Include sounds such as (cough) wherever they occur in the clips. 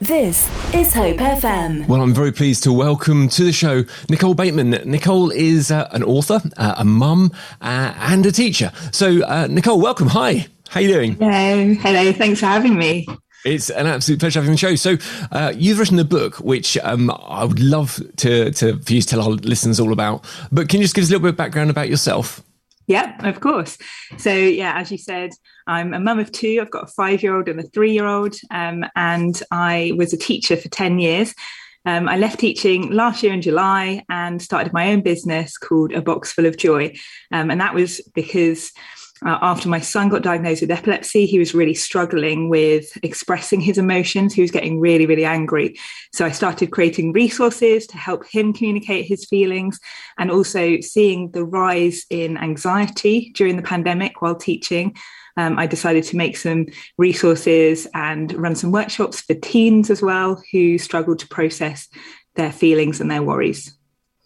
This is Hope FM. Well, I'm very pleased to welcome to the show Nicole Bateman. Nicole is uh, an author, uh, a mum, uh, and a teacher. So, uh, Nicole, welcome. Hi. How you doing? Hello. Hello. Thanks for having me. It's an absolute pleasure having the show. So, uh, you've written a book which um, I would love to, to for you to tell our listeners all about. But can you just give us a little bit of background about yourself? Yeah, of course. So, yeah, as you said, I'm a mum of two. I've got a five year old and a three year old. Um, and I was a teacher for 10 years. Um, I left teaching last year in July and started my own business called A Box Full of Joy. Um, and that was because uh, after my son got diagnosed with epilepsy, he was really struggling with expressing his emotions. He was getting really, really angry. So I started creating resources to help him communicate his feelings and also seeing the rise in anxiety during the pandemic while teaching. Um, I decided to make some resources and run some workshops for teens as well who struggled to process their feelings and their worries.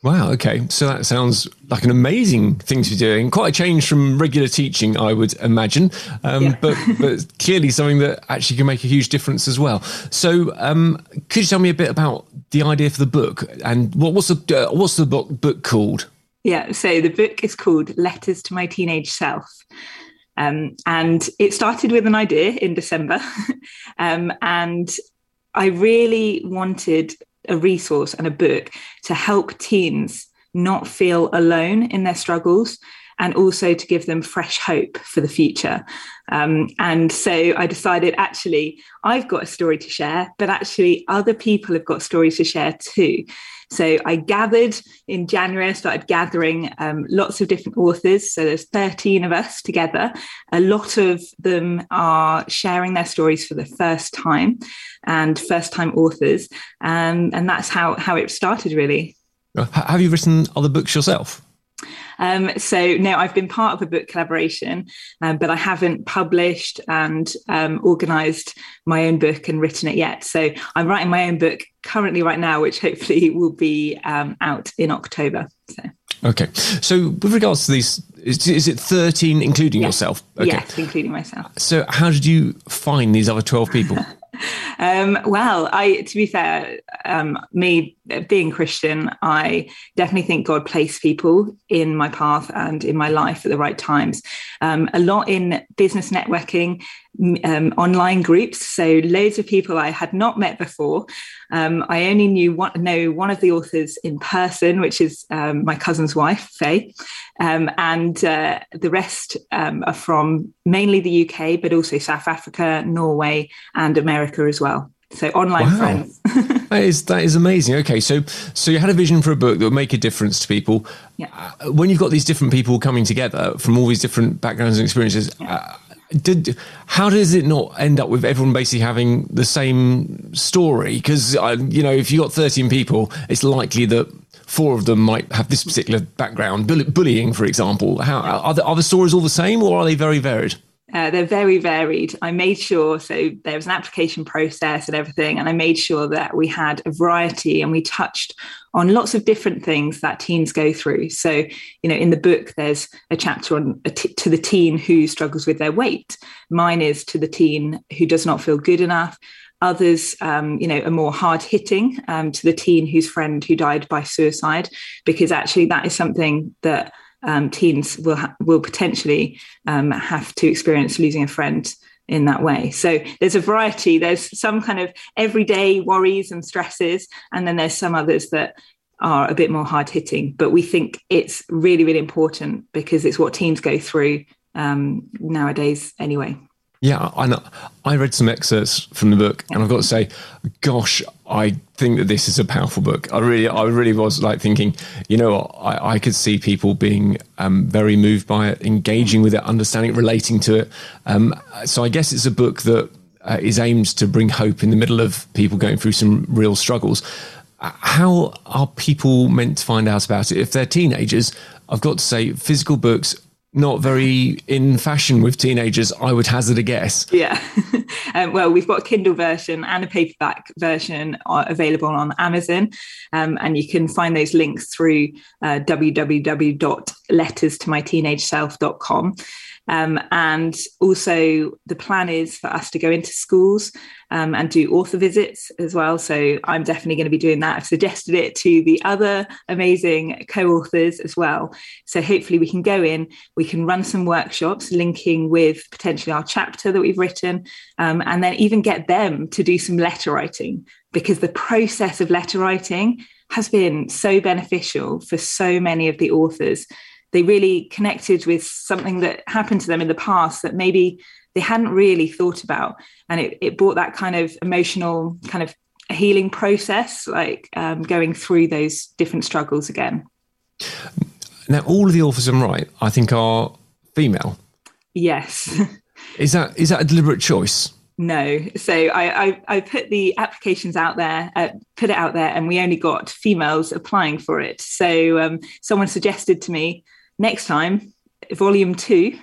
Wow. Okay. So that sounds like an amazing thing to be doing. Quite a change from regular teaching, I would imagine. Um, yeah. but (laughs) but clearly something that actually can make a huge difference as well. So, um, could you tell me a bit about the idea for the book and what, what's the uh, what's the book book called? Yeah. So the book is called Letters to My Teenage Self. Um, and it started with an idea in December. (laughs) um, and I really wanted a resource and a book to help teens not feel alone in their struggles and also to give them fresh hope for the future. Um, and so I decided actually, I've got a story to share, but actually, other people have got stories to share too. So I gathered in January, I started gathering um, lots of different authors. So there's 13 of us together. A lot of them are sharing their stories for the first time and first time authors. Um, and that's how, how it started, really. Have you written other books yourself? Um, so no, I've been part of a book collaboration, um, but I haven't published and um, organised my own book and written it yet. So I'm writing my own book currently right now, which hopefully (laughs) will be um, out in October. So. Okay. So with regards to these, is, is it 13 including yes. yourself? Okay. Yes, including myself. So how did you find these other 12 people? (laughs) um, well, I to be fair, um, me being Christian, I definitely think God placed people in my path and in my life at the right times. Um, a lot in business networking, um, online groups. So loads of people I had not met before. Um, I only knew one, know one of the authors in person, which is um, my cousin's wife, Faye, um, and uh, the rest um, are from mainly the UK, but also South Africa, Norway, and America as well. So online wow. friends. (laughs) that is that is amazing. Okay, so so you had a vision for a book that would make a difference to people. Yeah. Uh, when you've got these different people coming together from all these different backgrounds and experiences. Yeah. Uh, did how does it not end up with everyone basically having the same story? Because uh, you know, if you got thirteen people, it's likely that four of them might have this particular background, bullying, for example. How are the, are the stories all the same, or are they very varied? Uh, they're very varied. I made sure, so there was an application process and everything, and I made sure that we had a variety and we touched on lots of different things that teens go through. So, you know, in the book, there's a chapter on a t- to the teen who struggles with their weight. Mine is to the teen who does not feel good enough. Others, um, you know, are more hard hitting um, to the teen whose friend who died by suicide, because actually that is something that um, teens will ha- will potentially um, have to experience losing a friend in that way. So there's a variety. There's some kind of everyday worries and stresses, and then there's some others that are a bit more hard hitting. But we think it's really, really important because it's what teens go through um, nowadays anyway. Yeah, I. I read some excerpts from the book, and I've got to say, gosh, I think that this is a powerful book. I really, I really was like thinking, you know, I, I could see people being um, very moved by it, engaging with it, understanding, relating to it. Um, so I guess it's a book that uh, is aimed to bring hope in the middle of people going through some real struggles. Uh, how are people meant to find out about it if they're teenagers? I've got to say, physical books not very in fashion with teenagers, I would hazard a guess. Yeah. (laughs) um, well, we've got a Kindle version and a paperback version uh, available on Amazon. Um, and you can find those links through uh, www.letterstomyteenageself.com. Um, and also, the plan is for us to go into schools um, and do author visits as well. So I'm definitely going to be doing that. I've suggested it to the other amazing co authors as well. So hopefully we can go in, we can run some workshops linking with potentially our chapter that we've written, um, and then even get them to do some letter writing because the process of letter writing has been so beneficial for so many of the authors. They really connected with something that happened to them in the past that maybe they hadn't really thought about. And it, it brought that kind of emotional kind of healing process, like um, going through those different struggles again. Now, all of the authors I'm right, I think, are female. Yes. (laughs) is that is that a deliberate choice? No. So I, I, I put the applications out there, uh, put it out there, and we only got females applying for it. So um, someone suggested to me next time, volume two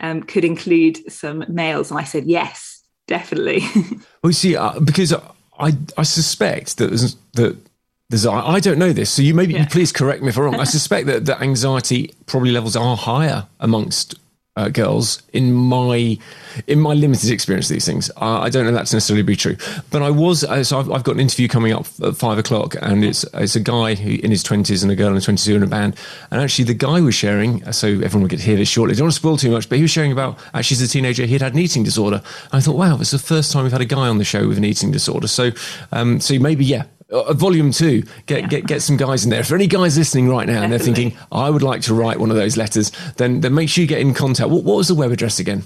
um, could include some males, and I said yes, definitely. (laughs) well, see, uh, because I I suspect that there's, that there's I, don't know this, so you maybe yeah. please correct me if I'm wrong. I (laughs) suspect that the anxiety probably levels are higher amongst uh, girls in my in my limited experience of these things. Uh, I don't know that's necessarily be true, but I was uh, so I've, I've, got an interview coming up at five o'clock, and it's it's a guy who, in his twenties and a girl in twenty two in a band, and actually the guy was sharing. So everyone will get to hear this shortly. I don't want to spoil too much, but he was sharing about actually as a teenager he had had an eating disorder. And I thought, wow, it's the first time we've had a guy on the show with an eating disorder. So um, so maybe yeah, uh, volume two. Get yeah. get get some guys in there. If there are any guys listening right now Definitely. and they're thinking, I would like to write one of those letters, then then make sure you get in contact. What, what was the web address again?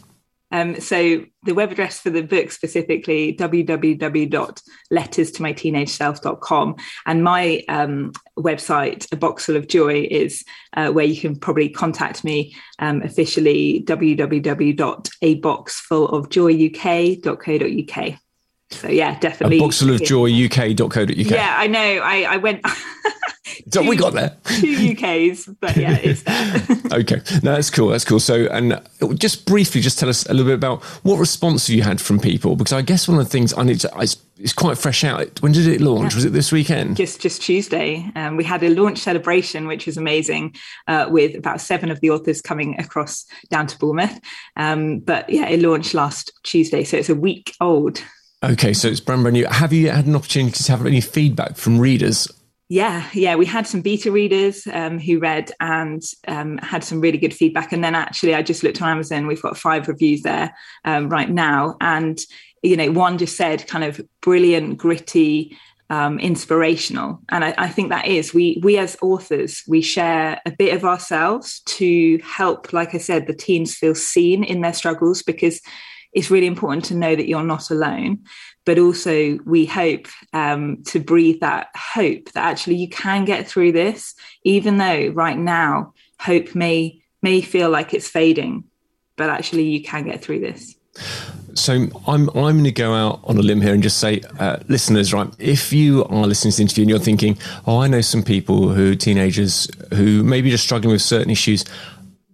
Um, so the web address for the book specifically www.letterstomyteenageself.com and my um, website a box full of joy is uh, where you can probably contact me um, officially www.aboxfulofjoyuk.co.uk so yeah, definitely. Box of joy UK.co.uk. Yeah, I know. I, I went. (laughs) so we got there. two UKs, but yeah, it's (laughs) there. okay, no, that's cool. That's cool. So, and just briefly, just tell us a little bit about what response have you had from people? Because I guess one of the things I need to, it's, it's quite fresh out. When did it launch? Yeah. Was it this weekend? Just just Tuesday. Um, we had a launch celebration, which was amazing, uh, with about seven of the authors coming across down to Bournemouth. Um, but yeah, it launched last Tuesday, so it's a week old. Okay, so it's brand brand new. Have you had an opportunity to have any feedback from readers? Yeah, yeah, we had some beta readers um, who read and um, had some really good feedback. And then actually, I just looked on Amazon. We've got five reviews there um, right now, and you know, one just said kind of brilliant, gritty, um, inspirational. And I, I, think that is we we as authors we share a bit of ourselves to help, like I said, the teens feel seen in their struggles because it's really important to know that you're not alone but also we hope um, to breathe that hope that actually you can get through this even though right now hope may may feel like it's fading but actually you can get through this so I'm I'm going to go out on a limb here and just say, uh, listeners, right? If you are listening to this interview and you're thinking, oh, I know some people who teenagers who maybe just struggling with certain issues,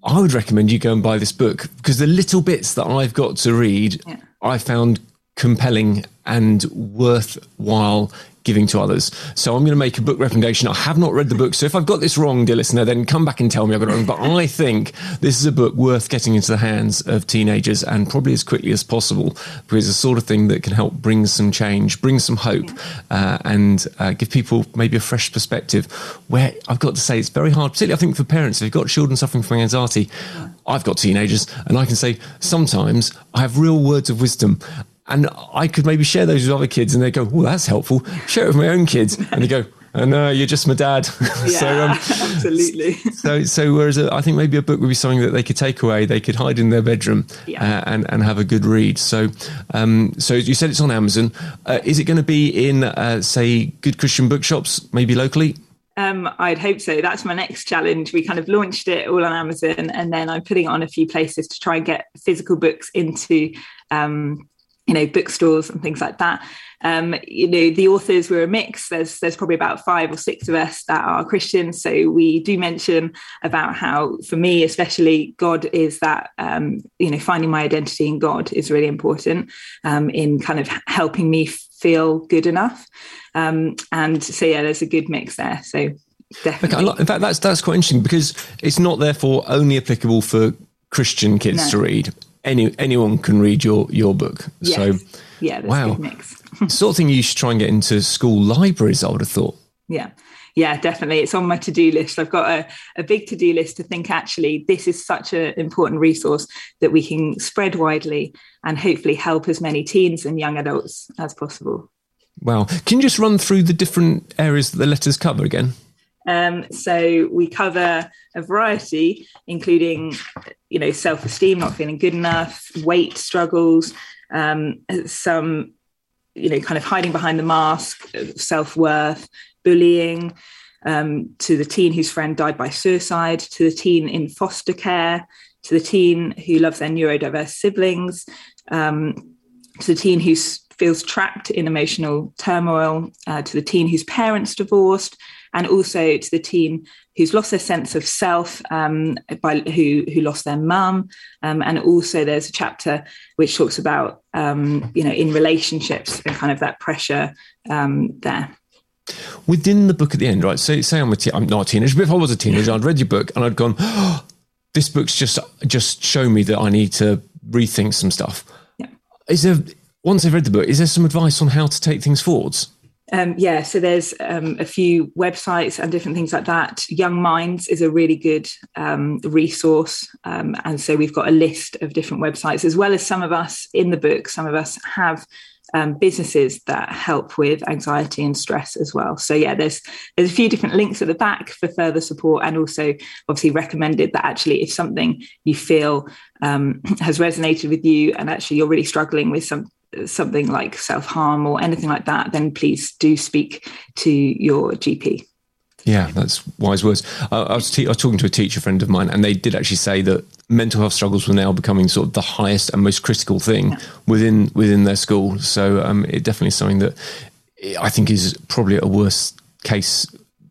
I would recommend you go and buy this book because the little bits that I've got to read, yeah. I found compelling and worthwhile giving to others. So I'm going to make a book recommendation. I have not read the book. So if I've got this wrong, dear listener, then come back and tell me I've got it wrong. But I think this is a book worth getting into the hands of teenagers and probably as quickly as possible because it's the sort of thing that can help bring some change, bring some hope, uh, and uh, give people maybe a fresh perspective. Where I've got to say, it's very hard, particularly I think for parents, if you've got children suffering from anxiety, I've got teenagers, and I can say sometimes I have real words of wisdom and I could maybe share those with other kids, and they go, "Oh, that's helpful." Share it with my own kids, and they go, "Oh no, you're just my dad." (laughs) Yeah, so, um, absolutely. (laughs) So, so whereas a, I think maybe a book would be something that they could take away, they could hide in their bedroom, yeah. uh, and and have a good read. So, um, so you said it's on Amazon. Uh, is it going to be in, uh, say, good Christian bookshops, maybe locally? Um, I'd hope so. That's my next challenge. We kind of launched it all on Amazon, and then I'm putting it on a few places to try and get physical books into um, you know bookstores and things like that. Um, you know the authors were a mix. There's there's probably about five or six of us that are christians. So we do mention about how for me especially god is that um, you know finding my identity in god is really important um, in kind of helping me feel good enough. Um, and so yeah there's a good mix there. So definitely. Okay, in fact that's that's quite interesting because it's not therefore only applicable for christian kids no. to read any anyone can read your your book. Yes. So yeah, that's wow. a good mix. (laughs) sort of thing you should try and get into school libraries. I would have thought. Yeah. Yeah, definitely. It's on my to do list. I've got a, a big to do list to think actually, this is such an important resource that we can spread widely and hopefully help as many teens and young adults as possible. Wow. Can you just run through the different areas that the letters cover again? Um, so we cover a variety, including, you know, self-esteem, not feeling good enough, weight struggles, um, some, you know, kind of hiding behind the mask, self-worth, bullying, um, to the teen whose friend died by suicide, to the teen in foster care, to the teen who loves their neurodiverse siblings, um, to the teen who feels trapped in emotional turmoil, uh, to the teen whose parents divorced, and also to the teen who's lost their sense of self um, by who who lost their mum, um, and also there's a chapter which talks about um, you know in relationships and kind of that pressure um, there within the book at the end, right? Say, say I'm a te- I'm not a teenager, but if I was a teenager, I'd read your book and I'd gone, oh, this book's just just shown me that I need to rethink some stuff. Yeah. Is there once I've read the book, is there some advice on how to take things forwards? Um, yeah, so there's um, a few websites and different things like that. Young Minds is a really good um, resource. Um, and so we've got a list of different websites, as well as some of us in the book, some of us have um, businesses that help with anxiety and stress as well. So yeah, there's there's a few different links at the back for further support, and also obviously recommended that actually if something you feel um, (clears throat) has resonated with you, and actually you're really struggling with some something like self harm or anything like that, then please do speak to your GP. Yeah, that's wise words. Uh, I, was te- I was talking to a teacher friend of mine, and they did actually say that mental health struggles were now becoming sort of the highest and most critical thing yeah. within within their school. So um, it definitely is something that I think is probably a worse case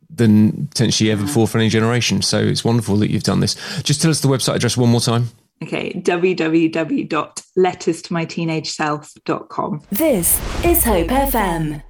than potentially ever before for any generation. So it's wonderful that you've done this. Just tell us the website address one more time. Okay, www.letterstomyteenageself.com. This is Hope FM.